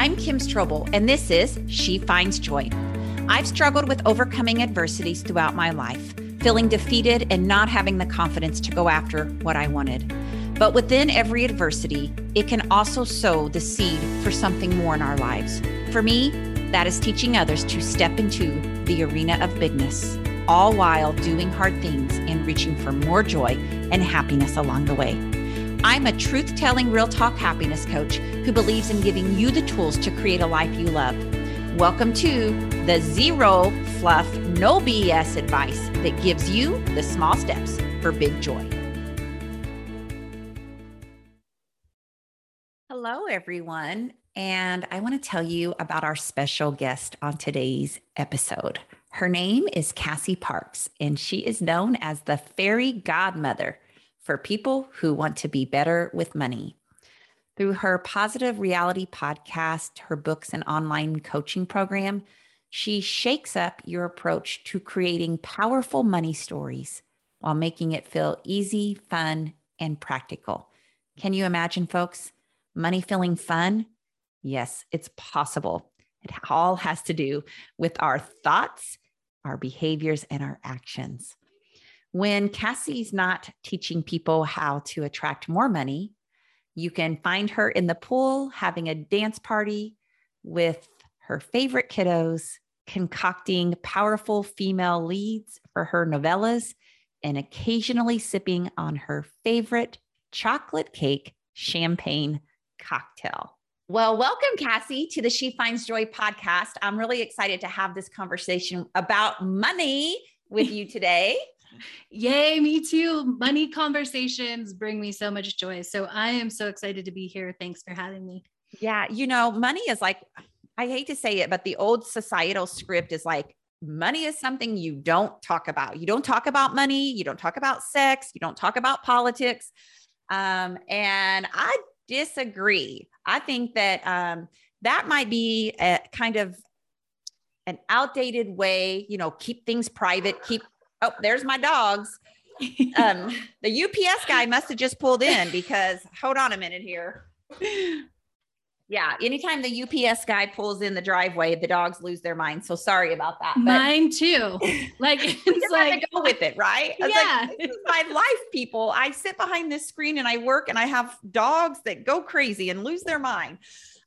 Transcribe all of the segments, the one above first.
I'm Kim Strobel, and this is She Finds Joy. I've struggled with overcoming adversities throughout my life, feeling defeated and not having the confidence to go after what I wanted. But within every adversity, it can also sow the seed for something more in our lives. For me, that is teaching others to step into the arena of bigness, all while doing hard things and reaching for more joy and happiness along the way. I'm a truth telling, real talk happiness coach who believes in giving you the tools to create a life you love. Welcome to the zero fluff, no BS advice that gives you the small steps for big joy. Hello, everyone. And I want to tell you about our special guest on today's episode. Her name is Cassie Parks, and she is known as the fairy godmother for people who want to be better with money. Through her Positive Reality podcast, her books, and online coaching program, she shakes up your approach to creating powerful money stories while making it feel easy, fun, and practical. Can you imagine, folks? Money feeling fun? Yes, it's possible. It all has to do with our thoughts, our behaviors, and our actions. When Cassie's not teaching people how to attract more money, you can find her in the pool having a dance party with her favorite kiddos, concocting powerful female leads for her novellas, and occasionally sipping on her favorite chocolate cake champagne cocktail. Well, welcome, Cassie, to the She Finds Joy podcast. I'm really excited to have this conversation about money with you today. Yay, me too. Money conversations bring me so much joy. So I am so excited to be here. Thanks for having me. Yeah. You know, money is like, I hate to say it, but the old societal script is like, money is something you don't talk about. You don't talk about money. You don't talk about sex. You don't talk about politics. Um, and I disagree. I think that um, that might be a kind of an outdated way, you know, keep things private, keep Oh, there's my dogs. Um, the UPS guy must have just pulled in because hold on a minute here. Yeah, anytime the UPS guy pulls in the driveway, the dogs lose their mind. So sorry about that. But Mine too. Like it's like go with it, right? yeah, like, this is my life, people. I sit behind this screen and I work, and I have dogs that go crazy and lose their mind.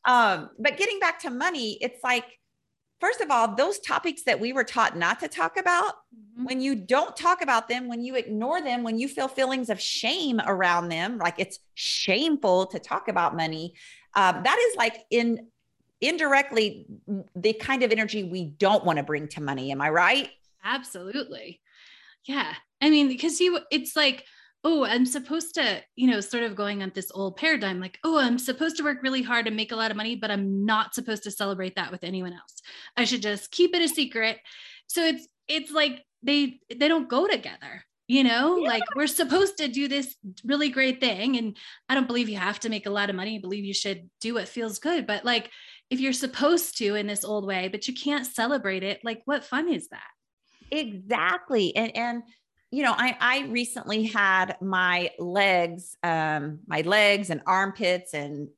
Um, but getting back to money, it's like first of all, those topics that we were taught not to talk about, mm-hmm. when you don't talk about them, when you ignore them, when you feel feelings of shame around them, like it's shameful to talk about money, um, that is like in indirectly the kind of energy we don't want to bring to money. Am I right? Absolutely. Yeah. I mean, because you, it's like, oh, I'm supposed to, you know, sort of going on this old paradigm like, oh, I'm supposed to work really hard and make a lot of money, but I'm not supposed to celebrate that with anyone else. I should just keep it a secret. So it's it's like they they don't go together. You know, yeah. like we're supposed to do this really great thing. And I don't believe you have to make a lot of money. I believe you should do what feels good. But like if you're supposed to in this old way, but you can't celebrate it, like what fun is that? Exactly. And and you know, I, I recently had my legs, um, my legs and armpits and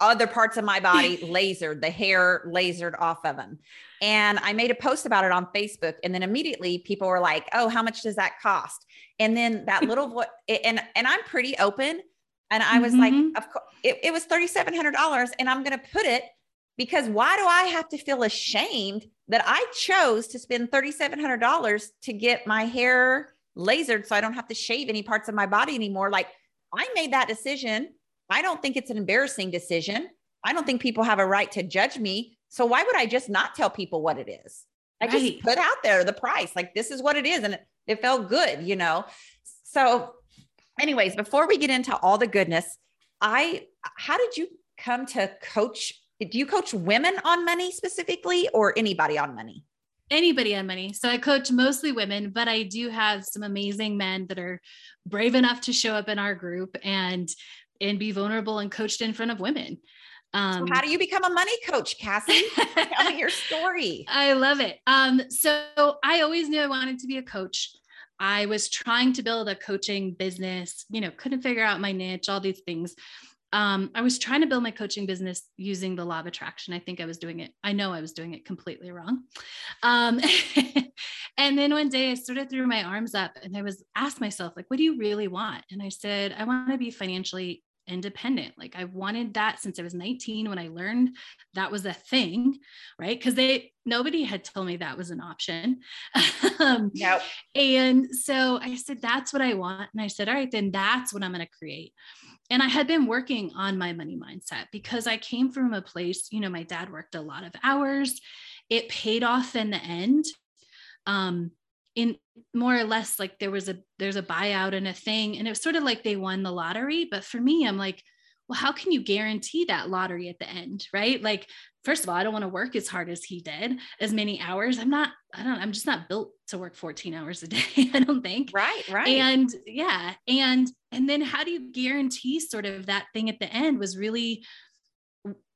other parts of my body lasered, the hair lasered off of them. And I made a post about it on Facebook. And then immediately people were like, oh, how much does that cost? And then that little voice, and, and I'm pretty open. And I was mm-hmm. like, of course, it, it was $3,700. And I'm going to put it because why do I have to feel ashamed that I chose to spend $3,700 to get my hair lasered so I don't have to shave any parts of my body anymore? Like I made that decision. I don't think it's an embarrassing decision. I don't think people have a right to judge me. So why would I just not tell people what it is? I just right. put out there the price, like this is what it is. And it, it felt good, you know? So, anyways, before we get into all the goodness, I, how did you come to coach do you coach women on money specifically or anybody on money? Anybody on money. So I coach mostly women, but I do have some amazing men that are brave enough to show up in our group and and be vulnerable and coached in front of women. Um, so how do you become a money coach, Cassie? Tell me your story. I love it. Um, so I always knew I wanted to be a coach. I was trying to build a coaching business, you know, couldn't figure out my niche, all these things. Um, I was trying to build my coaching business using the law of attraction. I think I was doing it. I know I was doing it completely wrong. Um, and then one day I sort of threw my arms up and I was asked myself, like, what do you really want? And I said, I want to be financially independent. Like I wanted that since I was 19 when I learned that was a thing, right? Because they nobody had told me that was an option. um, nope. And so I said, that's what I want. And I said, all right, then that's what I'm going to create. And I had been working on my money mindset because I came from a place, you know, my dad worked a lot of hours. It paid off in the end. Um, in more or less like there was a there's a buyout and a thing and it was sort of like they won the lottery but for me i'm like well how can you guarantee that lottery at the end right like first of all i don't want to work as hard as he did as many hours i'm not i don't i'm just not built to work 14 hours a day i don't think right right and yeah and and then how do you guarantee sort of that thing at the end was really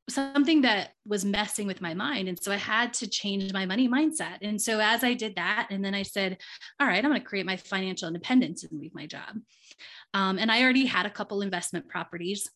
something that was messing with my mind. And so I had to change my money mindset. And so as I did that, and then I said, all right, I'm going to create my financial independence and leave my job. Um, and I already had a couple investment properties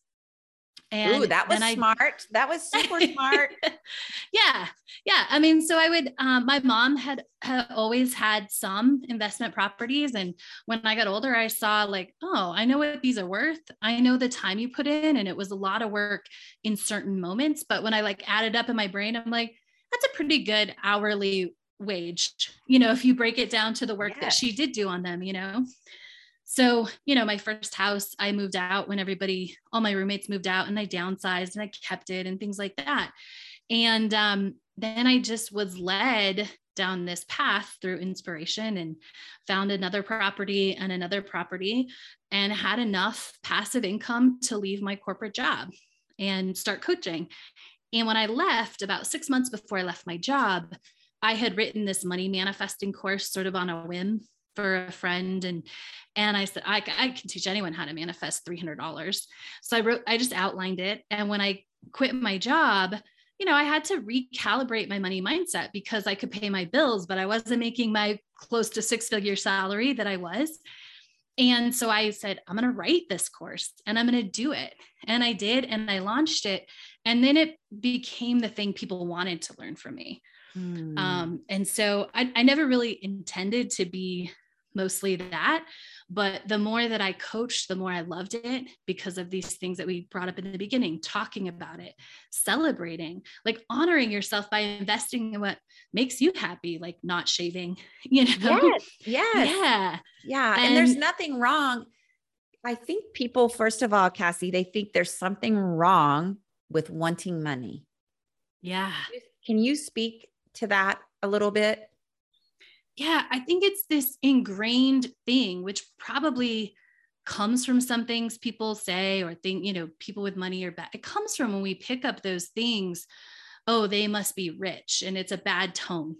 and Ooh, that was I, smart. That was super smart. yeah. Yeah. I mean, so I would, um, my mom had, had always had some investment properties. And when I got older, I saw like, oh, I know what these are worth. I know the time you put in, and it was a lot of work in certain moments. But when I like added up in my brain, I'm like, that's a pretty good hourly wage, you know, if you break it down to the work that she did do on them, you know? So, you know, my first house, I moved out when everybody, all my roommates moved out and I downsized and I kept it and things like that. And um, then I just was led down this path through inspiration and found another property and another property and had enough passive income to leave my corporate job and start coaching. And when I left, about six months before I left my job, I had written this money manifesting course sort of on a whim for a friend and and I said I, I can teach anyone how to manifest $300 so I wrote I just outlined it. And when I quit my job you know I had to recalibrate my money mindset because I could pay my bills but I wasn't making my close to six figure salary that I was. And so I said I'm going to write this course and I'm going to do it. And I did and I launched it. And then it became the thing people wanted to learn from me. Mm. Um, and so I, I never really intended to be mostly that. But the more that I coached, the more I loved it because of these things that we brought up in the beginning, talking about it, celebrating, like honoring yourself by investing in what makes you happy, like not shaving, you know? Yes. Yes. Yeah. Yeah. And, and there's nothing wrong. I think people, first of all, Cassie, they think there's something wrong with wanting money. Yeah. Can you speak to that a little bit? Yeah, I think it's this ingrained thing, which probably comes from some things people say or think, you know, people with money are bad. It comes from when we pick up those things, oh, they must be rich, and it's a bad tone.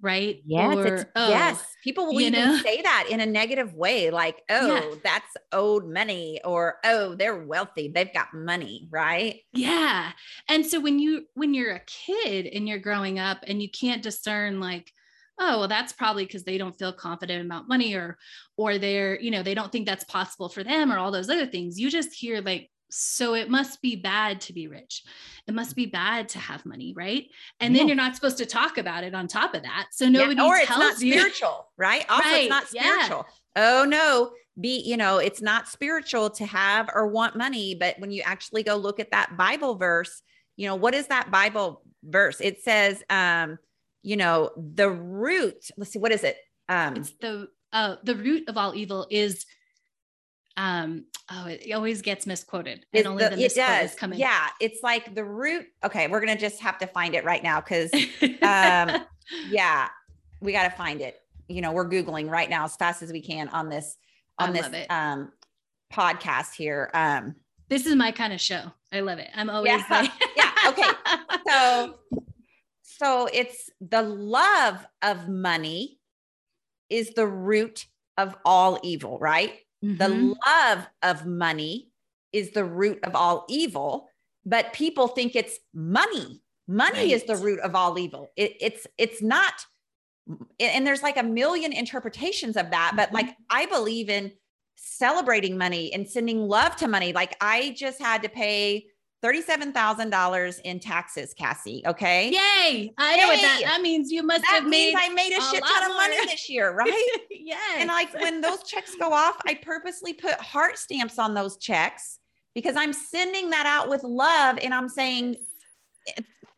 Right. Yes. Or, oh, yes. People will even know? say that in a negative way, like, oh, yeah. that's owed money, or oh, they're wealthy. They've got money. Right. Yeah. And so when you when you're a kid and you're growing up and you can't discern like, oh well that's probably because they don't feel confident about money or or they're you know they don't think that's possible for them or all those other things you just hear like so it must be bad to be rich it must be bad to have money right and yeah. then you're not supposed to talk about it on top of that so nobody yeah, or it's not you. spiritual right also right. it's not spiritual yeah. oh no be you know it's not spiritual to have or want money but when you actually go look at that bible verse you know what is that bible verse it says um you know, the root, let's see, what is it? Um, it's the, uh, the root of all evil is, um, oh, it always gets misquoted. And only the, the misquote it does. is coming. Yeah. It's like the root. Okay. We're going to just have to find it right now. Cause, um, yeah, we got to find it. You know, we're Googling right now as fast as we can on this, on I this, um, podcast here. Um, this is my kind of show. I love it. I'm always yeah. like, yeah. Okay. So so it's the love of money is the root of all evil, right? Mm-hmm. The love of money is the root of all evil, but people think it's money. Money right. is the root of all evil. It, it's it's not and there's like a million interpretations of that, but mm-hmm. like I believe in celebrating money and sending love to money. Like I just had to pay $37,000 in taxes, Cassie. Okay. Yay. I know what that, that means. You must that have made I made a, a shit ton of money this year, right? yes. And like when those checks go off, I purposely put heart stamps on those checks because I'm sending that out with love and I'm saying,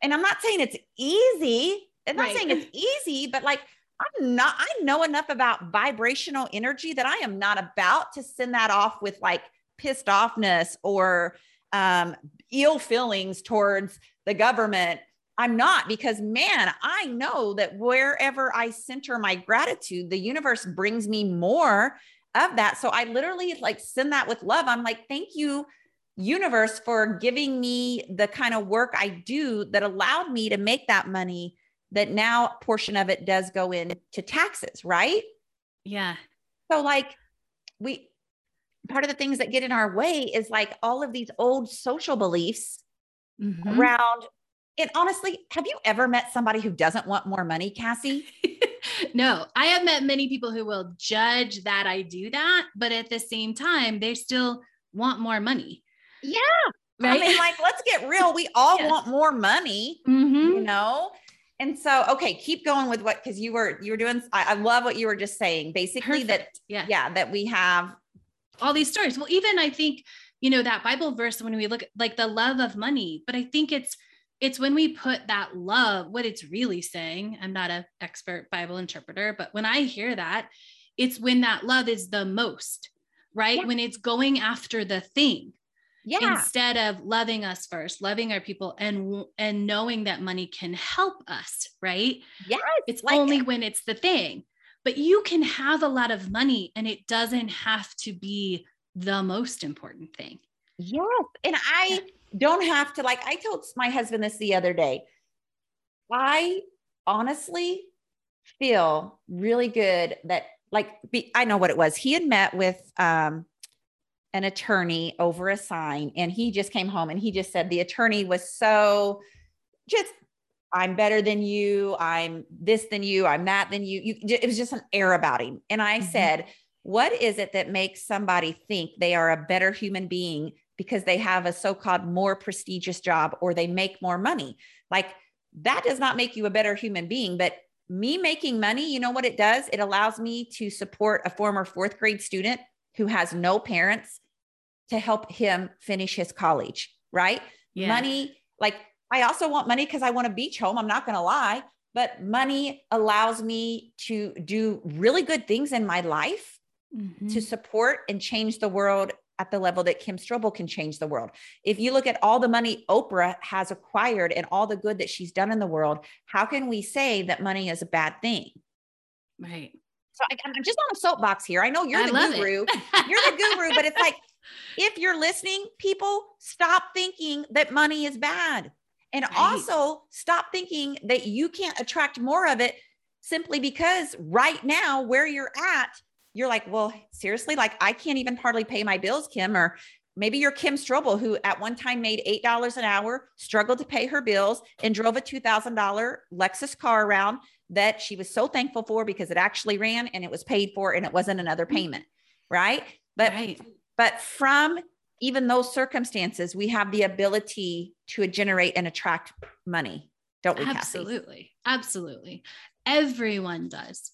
and I'm not saying it's easy. I'm not right. saying it's easy, but like I'm not, I know enough about vibrational energy that I am not about to send that off with like pissed offness or um, ill feelings towards the government. I'm not because, man, I know that wherever I center my gratitude, the universe brings me more of that. So I literally like send that with love. I'm like, thank you, universe, for giving me the kind of work I do that allowed me to make that money. That now portion of it does go into taxes, right? Yeah. So, like, we, part of the things that get in our way is like all of these old social beliefs mm-hmm. around and honestly have you ever met somebody who doesn't want more money cassie no i have met many people who will judge that i do that but at the same time they still want more money yeah right? i mean like let's get real we all want more money mm-hmm. you know and so okay keep going with what because you were you were doing I, I, love what you were just saying basically Perfect. that yeah yeah that we have all these stories. Well, even I think, you know, that Bible verse when we look at like the love of money, but I think it's it's when we put that love, what it's really saying. I'm not an expert Bible interpreter, but when I hear that, it's when that love is the most, right? Yeah. When it's going after the thing. Yeah. Instead of loving us first, loving our people and and knowing that money can help us, right? Yes. It's like only it. when it's the thing but you can have a lot of money and it doesn't have to be the most important thing. Yes. And I don't have to, like, I told my husband this the other day. I honestly feel really good that, like, be, I know what it was. He had met with um, an attorney over a sign, and he just came home and he just said the attorney was so just I'm better than you. I'm this than you. I'm that than you. you it was just an air about him. And I mm-hmm. said, what is it that makes somebody think they are a better human being because they have a so-called more prestigious job or they make more money? Like that does not make you a better human being, but me making money, you know what it does? It allows me to support a former fourth grade student who has no parents to help him finish his college, right? Yeah. Money, like I also want money because I want a beach home. I'm not going to lie, but money allows me to do really good things in my life mm-hmm. to support and change the world at the level that Kim Strobel can change the world. If you look at all the money Oprah has acquired and all the good that she's done in the world, how can we say that money is a bad thing? Right. So I, am just on a soapbox here. I know you're I the guru. you're the guru, but it's like if you're listening, people stop thinking that money is bad. And right. also stop thinking that you can't attract more of it simply because right now, where you're at, you're like, well, seriously, like I can't even hardly pay my bills, Kim, or maybe you're Kim Strobel, who at one time made $8 an hour, struggled to pay her bills, and drove a $2,000 Lexus car around that she was so thankful for because it actually ran and it was paid for and it wasn't another mm. payment. Right. But, right. but from even those circumstances, we have the ability to generate and attract money, don't we? Absolutely. Cassie? Absolutely. Everyone does.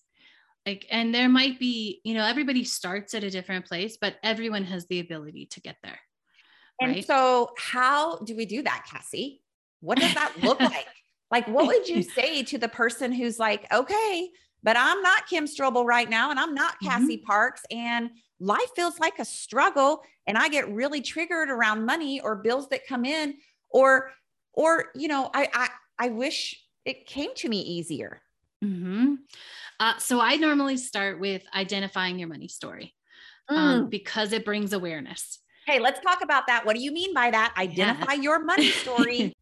Like, and there might be, you know, everybody starts at a different place, but everyone has the ability to get there. Right? So, how do we do that, Cassie? What does that look like? Like, what would you say to the person who's like, okay, but I'm not Kim Strobel right now, and I'm not Cassie mm-hmm. Parks, and life feels like a struggle and I get really triggered around money or bills that come in or or you know I I, I wish it came to me easier. Mm-hmm. Uh, so I normally start with identifying your money story um, mm. um, because it brings awareness. Hey, let's talk about that. What do you mean by that? Identify yeah. your money story.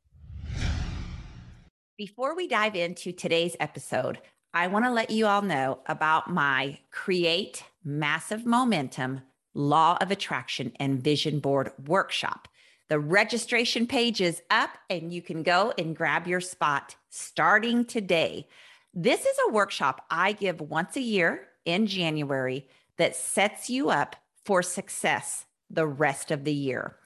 Before we dive into today's episode, I want to let you all know about my Create Massive Momentum Law of Attraction and Vision Board Workshop. The registration page is up and you can go and grab your spot starting today. This is a workshop I give once a year in January that sets you up for success the rest of the year.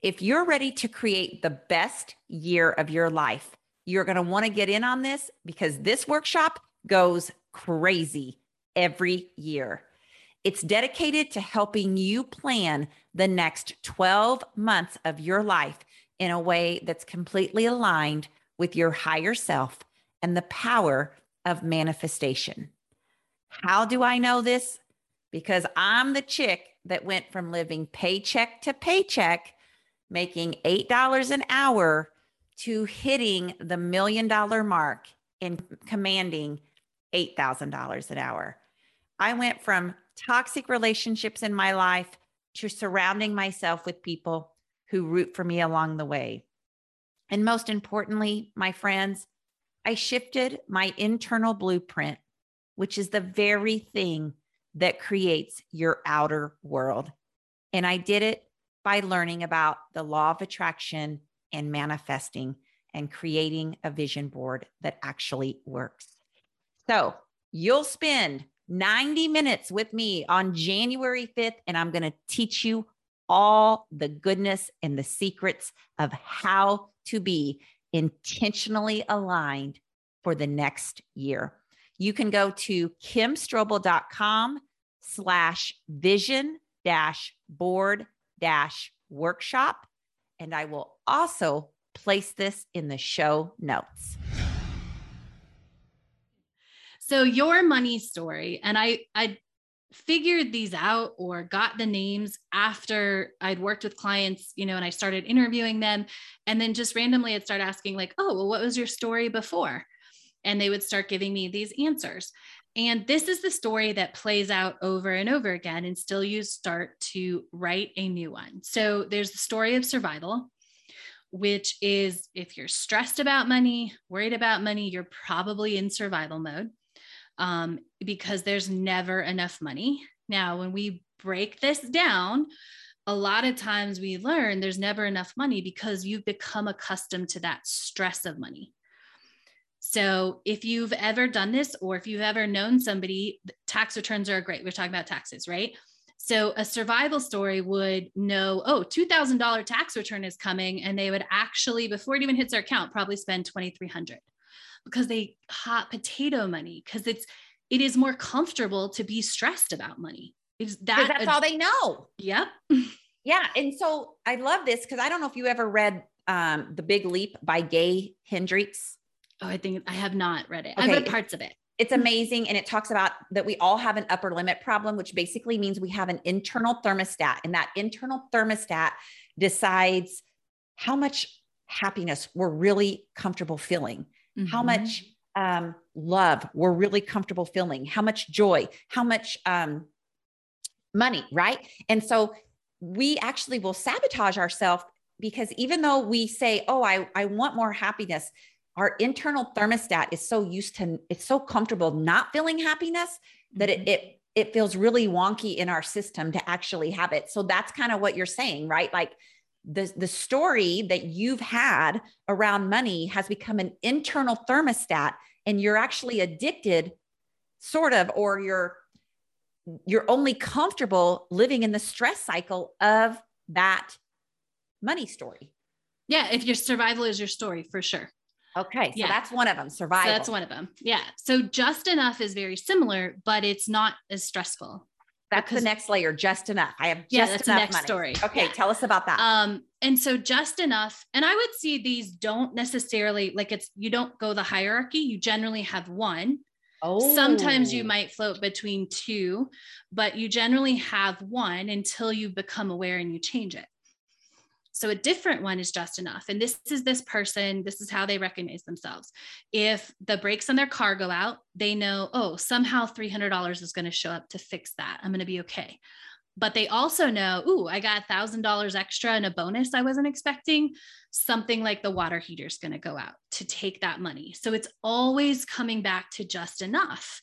If you're ready to create the best year of your life, you're going to want to get in on this because this workshop goes crazy every year. It's dedicated to helping you plan the next 12 months of your life in a way that's completely aligned with your higher self and the power of manifestation. How do I know this? Because I'm the chick that went from living paycheck to paycheck, making $8 an hour, to hitting the million dollar mark and commanding $8,000 an hour. I went from toxic relationships in my life to surrounding myself with people who root for me along the way. And most importantly, my friends, I shifted my internal blueprint, which is the very thing that creates your outer world. And I did it by learning about the law of attraction and manifesting and creating a vision board that actually works. So you'll spend 90 minutes with me on January 5th, and I'm going to teach you all the goodness and the secrets of how to be intentionally aligned for the next year. You can go to kimstrobel.com slash vision dash board dash workshop. And I will also place this in the show notes. So your money story, and I I figured these out or got the names after I'd worked with clients, you know, and I started interviewing them. And then just randomly I'd start asking, like, oh, well, what was your story before? And they would start giving me these answers. And this is the story that plays out over and over again until you start to write a new one. So there's the story of survival, which is if you're stressed about money, worried about money, you're probably in survival mode um, because there's never enough money. Now, when we break this down, a lot of times we learn there's never enough money because you've become accustomed to that stress of money. So, if you've ever done this, or if you've ever known somebody, tax returns are great. We're talking about taxes, right? So, a survival story would know, oh, $2,000 tax return is coming. And they would actually, before it even hits their account, probably spend 2,300 because they hot potato money because it's it is more comfortable to be stressed about money. Is that that's a, all they know. Yep. yeah. And so I love this because I don't know if you ever read um, The Big Leap by Gay Hendricks. Oh, I think I have not read it. Okay. I've read parts of it. It's amazing. And it talks about that we all have an upper limit problem, which basically means we have an internal thermostat. And that internal thermostat decides how much happiness we're really comfortable feeling mm-hmm. how much um, love we're really comfortable feeling, how much joy, how much um, money, right? And so we actually will sabotage ourselves because even though we say, oh, I, I want more happiness, our internal thermostat is so used to, it's so comfortable not feeling happiness that it, mm-hmm. it, it feels really wonky in our system to actually have it. So that's kind of what you're saying, right? Like the, the story that you've had around money has become an internal thermostat and you're actually addicted sort of or you're you're only comfortable living in the stress cycle of that money story. Yeah if your survival is your story for sure. Okay so yeah. that's one of them survival so that's one of them. Yeah so just enough is very similar but it's not as stressful that's because, the next layer, just enough. I have just yeah, that's enough the next money. story. Okay, yeah. tell us about that. Um, and so just enough, and I would see these don't necessarily like it's you don't go the hierarchy, you generally have one. Oh. Sometimes you oh. might float between two, but you generally have one until you become aware and you change it. So a different one is just enough. And this is this person, this is how they recognize themselves. If the brakes on their car go out, they know, oh, somehow $300 is going to show up to fix that. I'm going to be okay. But they also know, ooh, I got $1,000 extra and a bonus I wasn't expecting. Something like the water heater is going to go out to take that money. So it's always coming back to just enough.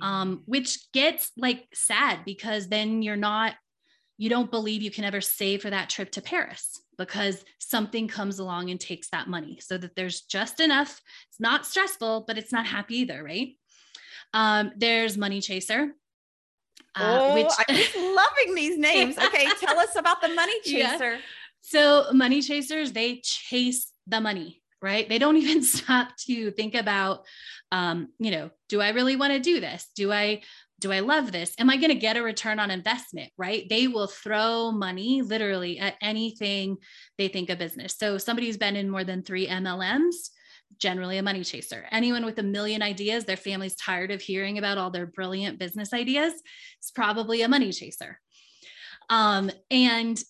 Um, which gets like sad because then you're not you don't believe you can ever save for that trip to Paris because something comes along and takes that money so that there's just enough. It's not stressful, but it's not happy either, right? Um, there's money chaser. Uh, oh, which... I'm just loving these names. Okay, tell us about the money chaser. Yeah. So, money chasers, they chase the money, right? They don't even stop to think about, um, you know, do I really want to do this? Do I do I love this? Am I going to get a return on investment? Right? They will throw money literally at anything they think a business. So somebody who's been in more than three MLMs, generally a money chaser. Anyone with a million ideas, their family's tired of hearing about all their brilliant business ideas, is probably a money chaser. Um, and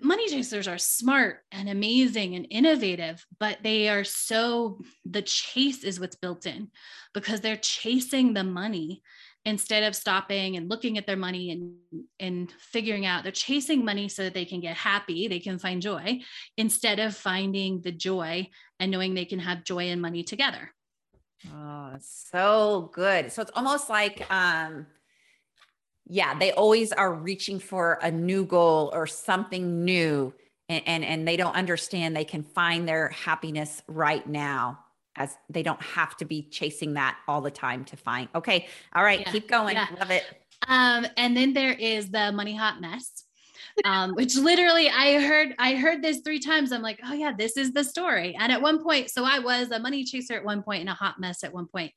money chasers are smart and amazing and innovative, but they are so, the chase is what's built in because they're chasing the money instead of stopping and looking at their money and and figuring out they're chasing money so that they can get happy they can find joy instead of finding the joy and knowing they can have joy and money together. Oh so good. So it's almost like um yeah they always are reaching for a new goal or something new and, and and they don't understand they can find their happiness right now as they don't have to be chasing that all the time to find. Okay. All right. Yeah. Keep going. Yeah. Love it. Um, and then there is the money hot mess. um, which literally I heard I heard this three times. I'm like, oh yeah, this is the story. And at one point, so I was a money chaser at one point and a hot mess at one point.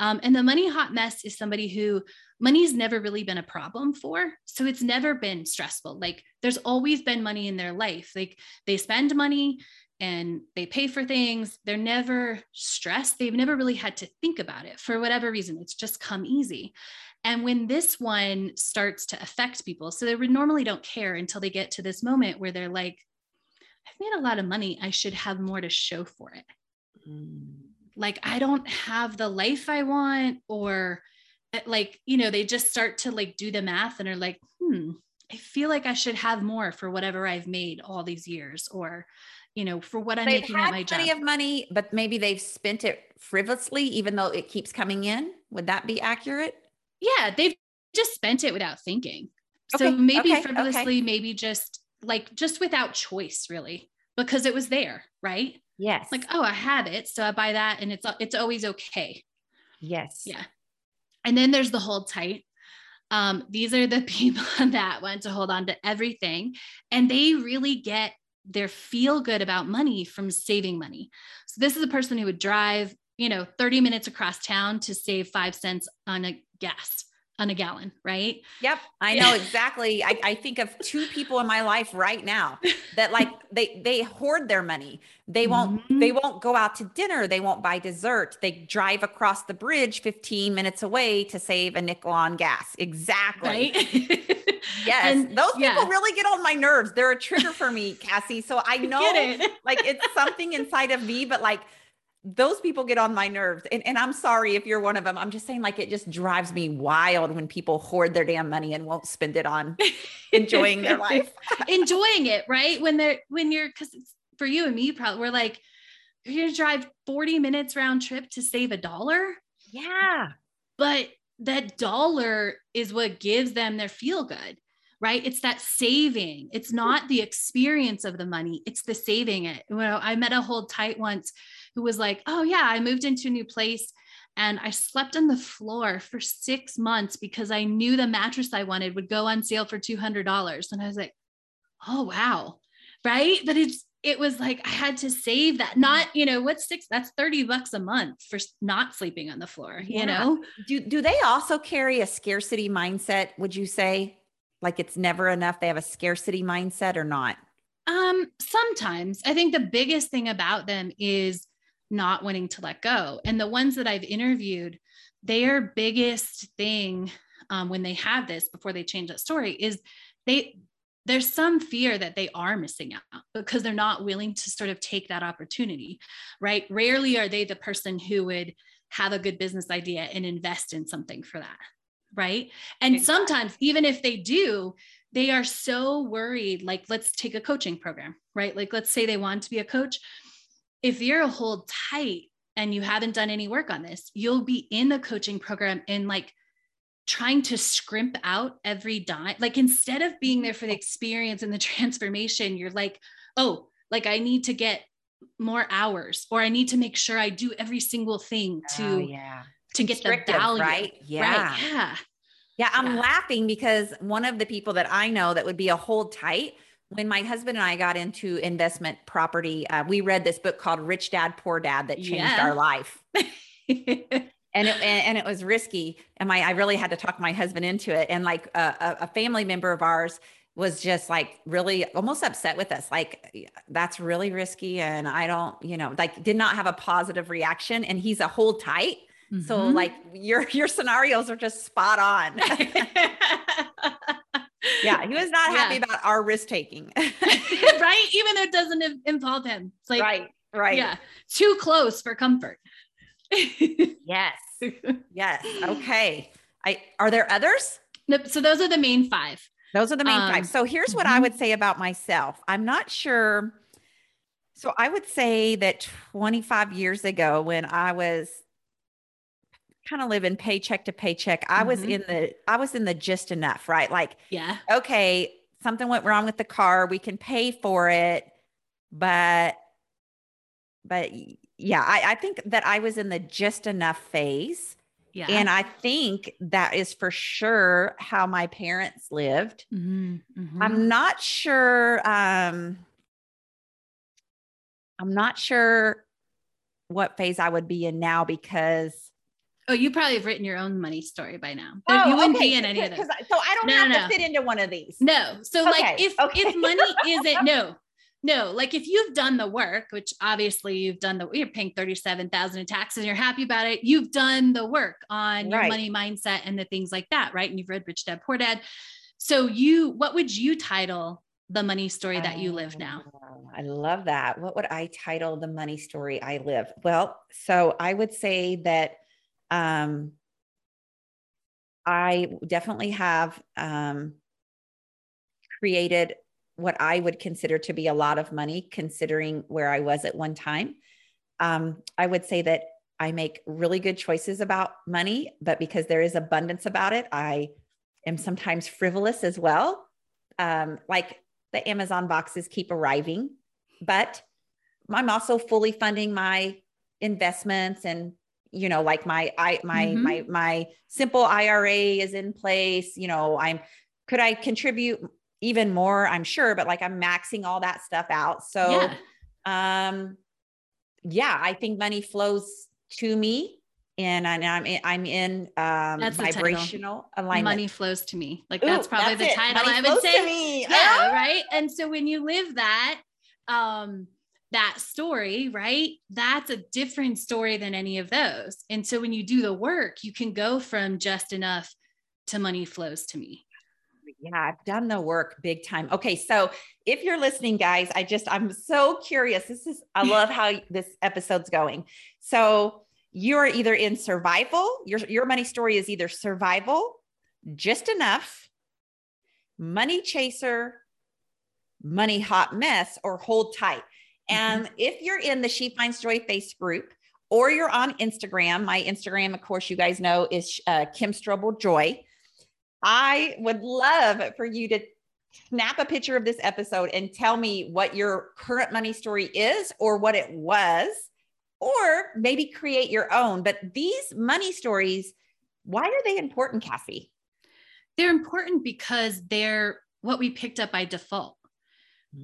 Um, and the money hot mess is somebody who money's never really been a problem for. So it's never been stressful. Like there's always been money in their life. Like they spend money, and they pay for things. They're never stressed. They've never really had to think about it for whatever reason. It's just come easy. And when this one starts to affect people, so they would normally don't care until they get to this moment where they're like, I've made a lot of money. I should have more to show for it. Mm. Like, I don't have the life I want, or eh, like, you know, they just start to like do the math and are like, hmm, I feel like I should have more for whatever I've made all these years, or you know, for what I'm they've making at my job. Plenty of money, but maybe they've spent it frivolously, even though it keeps coming in. Would that be accurate? Yeah, they've just spent it without thinking. Okay, so maybe okay, frivolously, okay. maybe just like just without choice, really, because it was there, right? Yes. Like, oh, I have it, so I buy that, and it's it's always okay. Yes. Yeah. And then there's the hold tight. Um, these are the people that want to hold on to everything, and they really get their feel good about money from saving money. So this is a person who would drive, you know, 30 minutes across town to save 5 cents on a gas on a gallon, right? Yep. I know exactly. I, I think of two people in my life right now that like they they hoard their money. They won't mm-hmm. they won't go out to dinner. They won't buy dessert. They drive across the bridge 15 minutes away to save a nickel on gas. Exactly. Right? Yes. And, those yeah. people really get on my nerves. They're a trigger for me, Cassie. So I know it. like it's something inside of me, but like those people get on my nerves. And, and I'm sorry if you're one of them. I'm just saying, like, it just drives me wild when people hoard their damn money and won't spend it on enjoying their life. enjoying it, right? When they're, when you're, because for you and me, probably, we're like, you're going to drive 40 minutes round trip to save a dollar. Yeah. But that dollar is what gives them their feel good right it's that saving it's mm-hmm. not the experience of the money it's the saving it You know, i met a hold tight once who was like oh yeah i moved into a new place and i slept on the floor for six months because i knew the mattress i wanted would go on sale for $200 and i was like oh wow right but it's it was like I had to save that. Not, you know, what's six? That's 30 bucks a month for not sleeping on the floor, yeah. you know? Do do they also carry a scarcity mindset, would you say? Like it's never enough. They have a scarcity mindset or not? Um, sometimes. I think the biggest thing about them is not wanting to let go. And the ones that I've interviewed, their biggest thing um, when they have this before they change that story is they there's some fear that they are missing out because they're not willing to sort of take that opportunity, right? Rarely are they the person who would have a good business idea and invest in something for that, right? And exactly. sometimes, even if they do, they are so worried. Like, let's take a coaching program, right? Like, let's say they want to be a coach. If you're a hold tight and you haven't done any work on this, you'll be in the coaching program and like trying to scrimp out every dime. Like instead of being there for the experience and the transformation, you're like, oh, like I need to get more hours or I need to make sure I do every single thing ah, to oh, yeah. To get the value. Right. Yeah. Right. Yeah. Yeah, I'm Yeah. laughing because one of the people that I know that would be a hold tight when my husband and I got into investment property, uh, we read this book called Rich Dad Poor Dad that changed Yeah. our life. and it, and, it was risky and my i really had to talk my husband into it and like a- a family member of ours was just like really almost upset with us like that's really risky and i don't you know like did not have a positive reaction and he's a hold tight so Mhm. like your your scenarios are just spot on yeah he was not happy Yeah. about our risk taking right? Even though it doesn't involve him. It's like, right right yeah, too close for comfort. yes yes okay i are there others Nope, so those are the main five. Those are the main Um, five. So here's what I mhm. would say about myself. I'm not sure. So I would say that 25 years ago, when I was kind of living paycheck to paycheck, I was Mhm. in the I was in the just enough, right? Like, Yeah. okay, something went wrong with the car, we can pay for it, but but yeah, I, I think that I was in the just enough phase. Yeah. And I think that is for sure how my parents lived. Mhm, mhm. I'm not sure. Um, I'm not sure what phase I would be in now because oh, you probably have written your own money story by now. There- oh, you wouldn't be in any of those. Oh, Because so I don't No, have no, to fit into one of these. No. So like if okay. if money isn't no, no, like if you've done the work, which obviously you've done the you're paying 37,000 in taxes and you're happy about it, you've done the work on your Right. money mindset and the things like that, right? And you've read Rich Dad Poor Dad. So you what would you title the money story that you live now? Oh, I love that. What would I title the money story I live? Well, so I would say that um, I definitely have um, created what I would consider to be a lot of money, considering where I was at one time. Um, I would say that I make really good choices about money, but because there is abundance about it, I am sometimes frivolous as well. Um, like the Amazon boxes keep arriving, but I'm also fully funding my investments and you know like my i my Mhm. my my simple ira is in place you know i'm could i contribute even more i'm sure but like i'm maxing all that stuff out so yeah. um yeah i think money flows to me and, i'm in, i'm in um That's the vibrational alignment Money flows to me. Like Ooh, that's probably the it. title I would say. yeah Ah! right and so when you live that um that story right that's a different story than any of those and so when you do the work you can go from just enough to money flows to me Yeah, I've done the work big time. Okay, so if you're listening, guys, I just I'm so curious. This is I love how this episode's going. So you're either in survival, your your money story is either survival, just enough, money chaser, money hot mess, or hold tight. And if you're in the She Finds Joy face group or you're on Instagram, my Instagram, of course, you guys know is uh, Kim Strobel Joy. I would love for you to snap a picture of this episode and tell me what your current money story is or what it was, or maybe create your own. But these money stories, why are they important, Cassie? they're important because they're what we picked up by default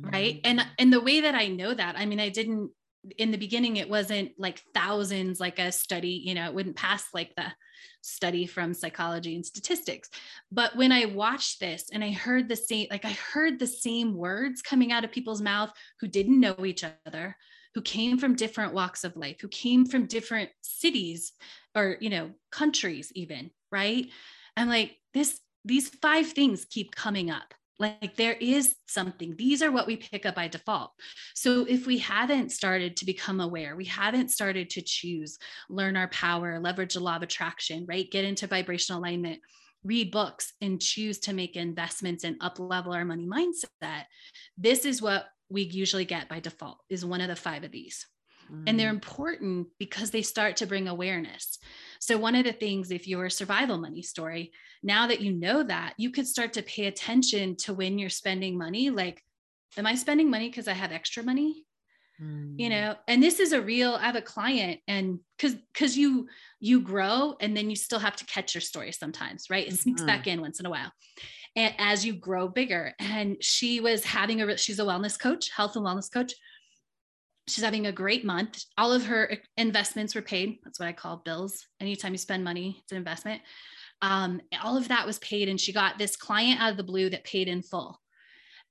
right? Mm-hmm. And and the way that i know that i mean i didn't in the beginning it wasn't like thousands like a study you know it wouldn't pass like the study from psychology and statistics. But when i watched this and i heard the same like i heard the same words coming out of people's mouth who didn't know each other who came from different walks of life who came from different cities or you know countries even right? I'm like this these five things keep coming up like there is something. These are what we pick up by default. So if we haven't started to become aware we haven't started to choose learn our power leverage the law of attraction right? Get into vibrational alignment read books and choose to make investments and up level our money mindset this is what we usually get by default is one of the five of these and they're Mm. important because they start to bring awareness. So, one of the things, if you're a survival money story, now that you know that, you could start to pay attention to when you're spending money. Like, am I spending money because I have extra money? mm. you know and this is a real i have a client and because because you you grow and then you still have to catch your story sometimes right it sneaks mm-hmm. back in once in a while and as you grow bigger and she was having a she's a wellness coach health and wellness coach she's having a great month. All of her investments were paid. That's what i call bills. Anytime you spend money it's an investment. Um, all of that was paid and she got this client out of the blue that paid in full.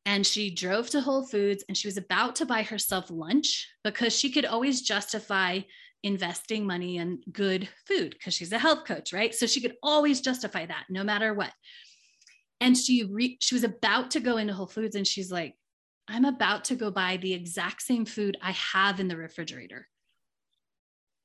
And she drove to Whole Foods and she was about to buy herself lunch because she could always justify investing money in good food because she's a health coach, right? So she could always justify that no matter what. And she re- she was about to go into Whole Foods and she's like, I'm about to go buy the exact same food I have in the refrigerator.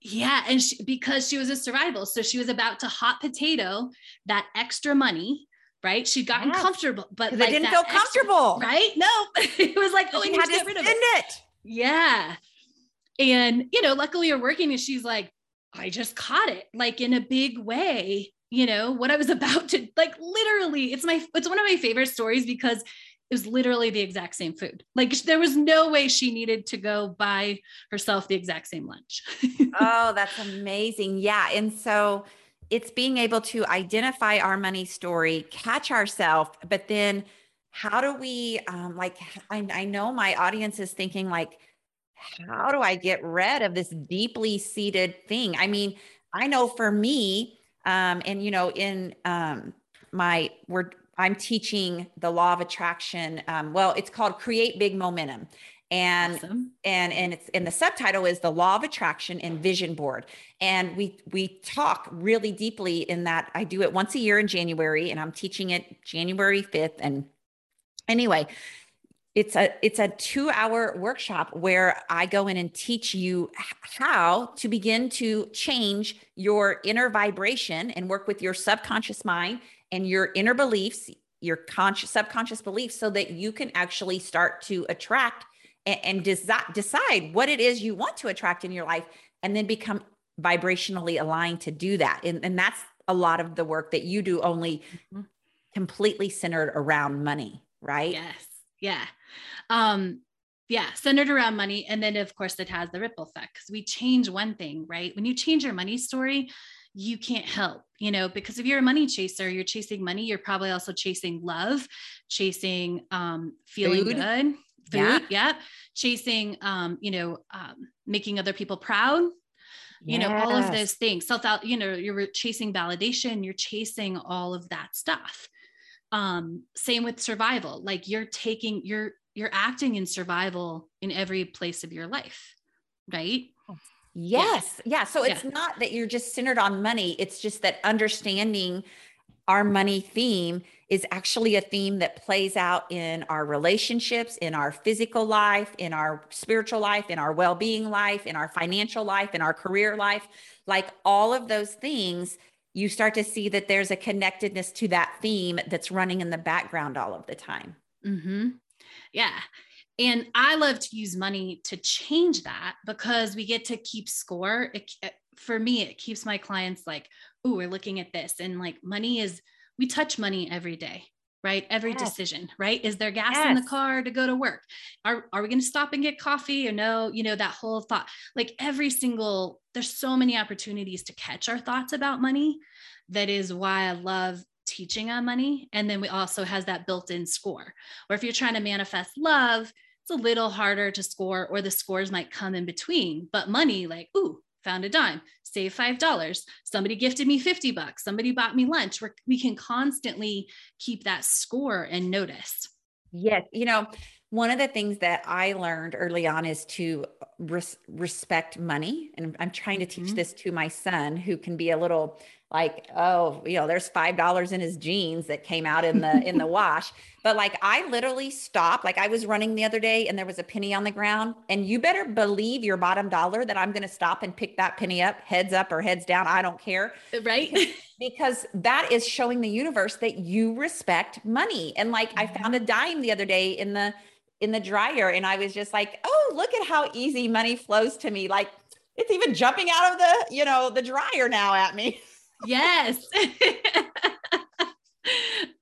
Yeah, and she, because she was a survival, so she was about to hot potato that extra money right? She'd gotten yes. comfortable, but like didn't feel extra, comfortable, right? No, it was like, oh, we had to get rid of it. it. Yeah. And, you know, luckily you're working and she's like, I just caught it like in a big way, you know, what I was about to like literally, it's my, it's one of my favorite stories because it was literally the exact same food. Like there was no way she needed to go buy herself the exact same lunch. oh, that's amazing. Yeah. And so, it's being able to identify our money story, catch ourselves, but then how do we um, like I, I know my audience is thinking like how do i get rid of this deeply seated thing i mean i know for me um, and you know in um, my we're i'm teaching the law of attraction um, well it's called create big momentum. And awesome. and and it's and the subtitle is the law of attraction and vision board. And we we talk really deeply in that i do it once a year in january and i'm teaching it january 5th and anyway it's a it's a 2 hour workshop where i go in and teach you how to begin to change your inner vibration and work with your subconscious mind and your inner beliefs your conscious subconscious beliefs so that you can actually start to attract and, and desi- decide what it is you want to attract in your life and then become vibrationally aligned to do that. And, and that's a lot of the work that you do only mm-hmm. completely centered around money, right? Yes. Yeah. Um, yeah, centered around money. And then, of course, it has the ripple effect because we change one thing, right? When you change your money story, you can't help, you know, because if you're a money chaser, you're chasing money, you're probably also chasing love, chasing um, feeling Food. good, food yeah, yeah. chasing um you know um making other people proud you yes. know all of those things self out you know you're chasing validation you're chasing all of that stuff um same with survival like you're taking you're you're acting in survival in every place of your life right yes yeah, yeah. so it's yeah. not that you're just centered on money it's just that understanding our money theme is actually a theme that plays out in our relationships, in our physical life, in our spiritual life, in our well being life, in our financial life, in our career life. Like all of those things, you start to see that there's a connectedness to that theme that's running in the background all of the time. Mm-hmm. Yeah. And I love to use money to change that because we get to keep score. It, for me, it keeps my clients like, oh, we're looking at this. And like money is, we touch money every day, right? Every yes. decision, right? Is there gas yes. in the car to go to work? Are, are we going to stop and get coffee or no? You know, that whole thought, like every single, there's so many opportunities to catch our thoughts about money. That is why I love teaching on money. And then we also has that built-in score. Or if you're trying to manifest love, it's a little harder to score, or the scores might come in between. But money, like, ooh, found a dime, save five dollars. Somebody gifted me 50 bucks, somebody bought me lunch. We're, we can constantly keep that score and notice. Yes. You know, one of the things that I learned early on is to res- respect money. And I'm trying to teach mm-hmm. this to my son who can be a little like oh you know there's five dollars in his jeans that came out in the in the wash. But like i literally stopped like i was running the other day and there was a penny on the ground. And you better believe your bottom dollar that i'm going to stop and pick that penny up heads up or heads down i don't care. Uh, right? Because that is showing the universe that you respect money. And like i found a mm-hmm. dime the other day in the in the dryer and i was just like oh look at how easy money flows to me. Like it's even jumping out of the you know the dryer now at me yes.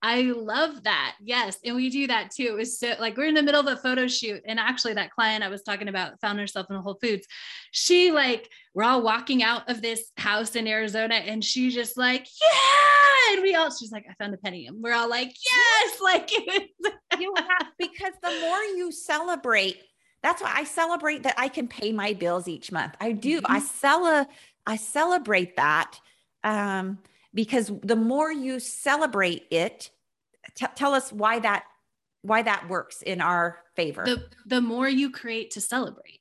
I love that. Yes. And we do that too. It was so like we're in the middle of a photo shoot. And actually, that client I was talking about found herself in Whole Foods. She like, we're all walking out of this house in Arizona and she just like, yeah. And we all, she's like, I found a penny. And we're all like, yes. Like, you have, because the more you celebrate, that's why I celebrate that I can pay my bills each month. I do. Mm-hmm. I cel- I celebrate that. Um, because the more you celebrate it t- tell us why that why that works in our favor the, the more you create to celebrate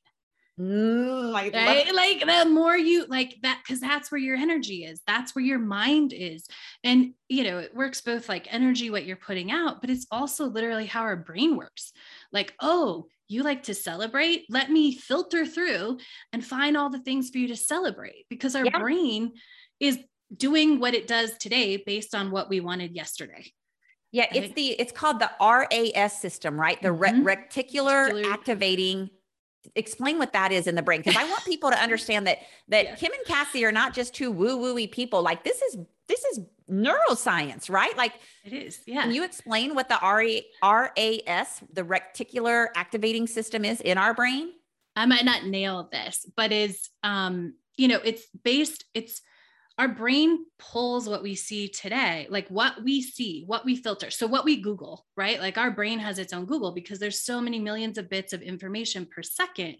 Mm, right? Like the more you like that, because that's where your energy is. That's where your mind is. And, you know, it works both like energy, what you're putting out, but it's also literally how our brain works. Like, oh, you like to celebrate? Let me filter through and find all the things for you to celebrate because our yeah. brain is doing what it does today based on what we wanted yesterday. Yeah, it's the it's called the RAS system, right? The mm-hmm. re- reticular, reticular activating explain what that is in the brain because I want people to understand that that yeah. Kim and Cassie are not just two woo wooey people. Like this is this is neuroscience, right? Like it is. Yeah. Can you explain what the RAS, the reticular activating system is in our brain? I might not nail this, but is um, you know, it's based, it's our brain pulls what we see today, like what we see, what we filter. So, what we Google, right? Like our brain has its own Google because there's so many millions of bits of information per second.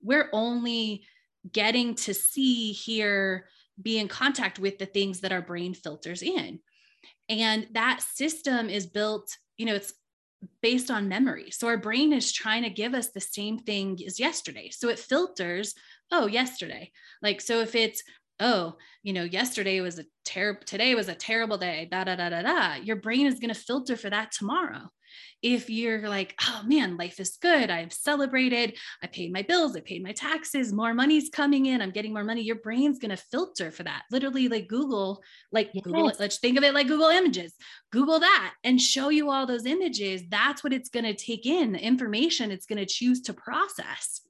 We're only getting to see, hear, be in contact with the things that our brain filters in. And that system is built, you know, it's based on memory. So our brain is trying to give us the same thing as yesterday. So it filters, oh, yesterday. Like, so if it's oh, you know, yesterday was a terrible, today was a terrible day, da, da, da, da, da, your brain is going to filter for that tomorrow. If you're like, oh man, life is good. I've celebrated. I paid my bills. I paid my taxes. More money's coming in. I'm getting more money. Your brain's going to filter for that. Literally, like Google, like yes. Google, let's think of it like Google Images. Google that and show you all those images. That's what it's going to take in, the information it's going to choose to process.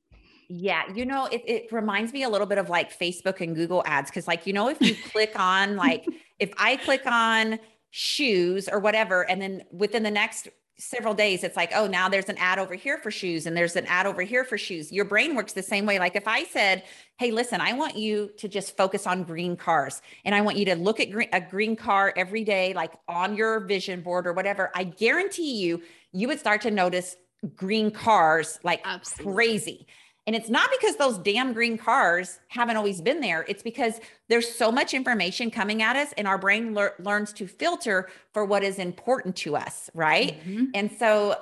Yeah, you know, it, it reminds me a little bit of like Facebook and Google ads. Cause, like, you know, if you click on, like, if I click on shoes or whatever, and then within the next several days, it's like, oh, now there's an ad over here for shoes and there's an ad over here for shoes. Your brain works the same way. Like, if I said, hey, listen, I want you to just focus on green cars and I want you to look at green, a green car every day, like on your vision board or whatever, I guarantee you, you would start to notice green cars like Absolutely. crazy. And it's not because those damn green cars haven't always been there. It's because there's so much information coming at us and our brain lear- learns to filter for what is important to us. Right. Mm-hmm. And so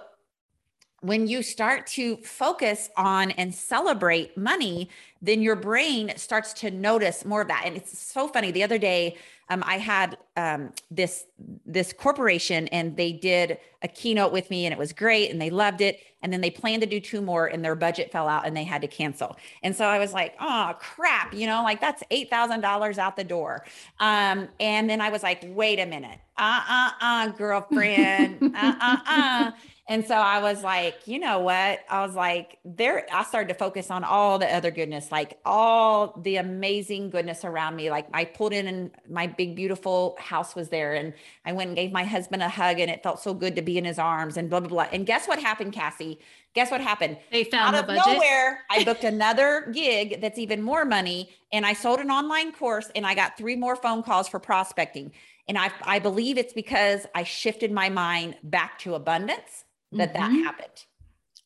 when you start to focus on and celebrate money, then your brain starts to notice more of that. And it's so funny. The other day, um, I had um, this this corporation, and they did a keynote with me, and it was great, and they loved it. And then they planned to do two more, and their budget fell out, and they had to cancel. And so I was like, "Oh crap!" You know, like that's eight thousand dollars out the door. Um, and then I was like, "Wait a minute, uh, uh, uh, girlfriend, uh, uh, uh." And so I was like, you know what? I was like, there, I started to focus on all the other goodness, like all the amazing goodness around me. Like I pulled in and my big, beautiful house was there. And I went and gave my husband a hug and it felt so good to be in his arms and blah, blah, blah. And guess what happened, Cassie? Guess what happened? They found Out the budget. nowhere, I booked another gig that's even more money. And I sold an online course and I got three more phone calls for prospecting. And I, I believe it's because I shifted my mind back to abundance that mm-hmm. that happened.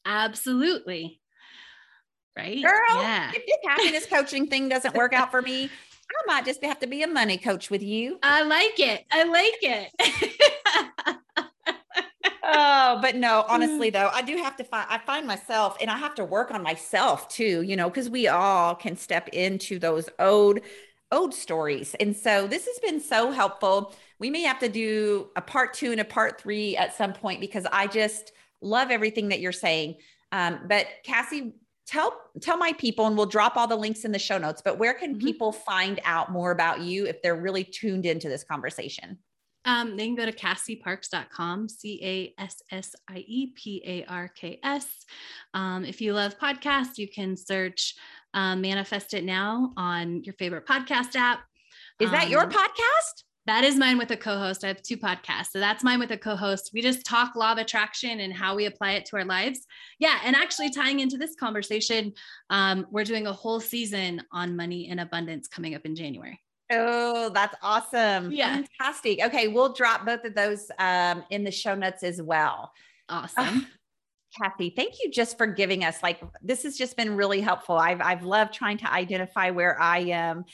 Absolutely. Right. Girl, yeah. if this happiness coaching thing doesn't work out for me, I might just have to be a money coach with you. I like it. I like it. oh, but no, honestly though, I do have to find I find myself and I have to work on myself too, you know, because we all can step into those old old stories. And so this has been so helpful. We may have to do a part two and a part three at some point because I just love everything that you're saying. Um, but Cassie, tell tell my people, and we'll drop all the links in the show notes. But where can mm-hmm. people find out more about you if they're really tuned into this conversation? Um, they can go to cassieparks.com, C A S S I E P A R K S. Um, if you love podcasts, you can search um, Manifest It Now on your favorite podcast app. Is that your um, podcast? That is mine with a co host. I have two podcasts. So that's mine with a co host. We just talk law of attraction and how we apply it to our lives. Yeah. And actually, tying into this conversation, um, we're doing a whole season on money and abundance coming up in January. Oh, that's awesome. Yeah. Fantastic. Okay. We'll drop both of those um, in the show notes as well. Awesome. Kathy, thank you just for giving us like this has just been really helpful. I've I've loved trying to identify where I am.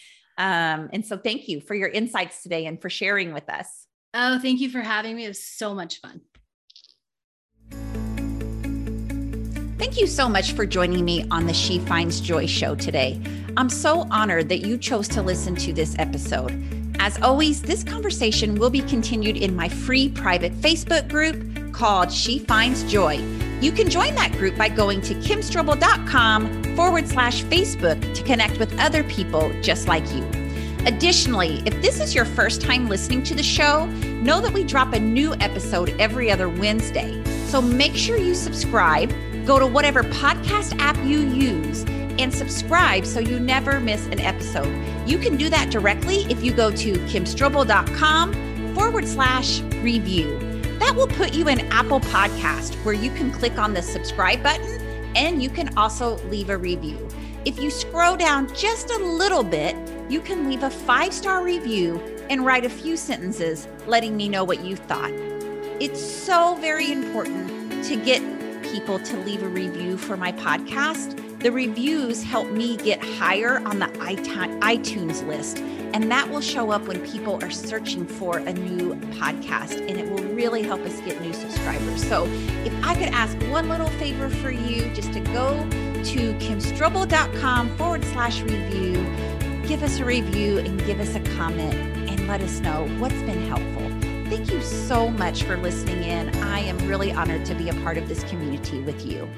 Um, and so thank you for your insights today and for sharing with us. Oh, thank you for having me. It was so much fun. Thank you so much for joining me on the She Finds Joy show today. I'm so honored that you chose to listen to this episode. As always, this conversation will be continued in my free private Facebook group called She Finds Joy. You can join that group by going to kimstrobel.com forward slash Facebook to connect with other people just like you. Additionally, if this is your first time listening to the show, know that we drop a new episode every other Wednesday. So make sure you subscribe, go to whatever podcast app you use, and subscribe so you never miss an episode. You can do that directly if you go to kimstrobel.com forward slash review. That will put you in Apple Podcast where you can click on the subscribe button and you can also leave a review. If you scroll down just a little bit, you can leave a five star review and write a few sentences letting me know what you thought. It's so very important to get people to leave a review for my podcast. The reviews help me get higher on the iTunes list, and that will show up when people are searching for a new podcast, and it will really help us get new subscribers. So, if I could ask one little favor for you, just to go to kimstrobel.com forward slash review, give us a review and give us a comment and let us know what's been helpful. Thank you so much for listening in. I am really honored to be a part of this community with you.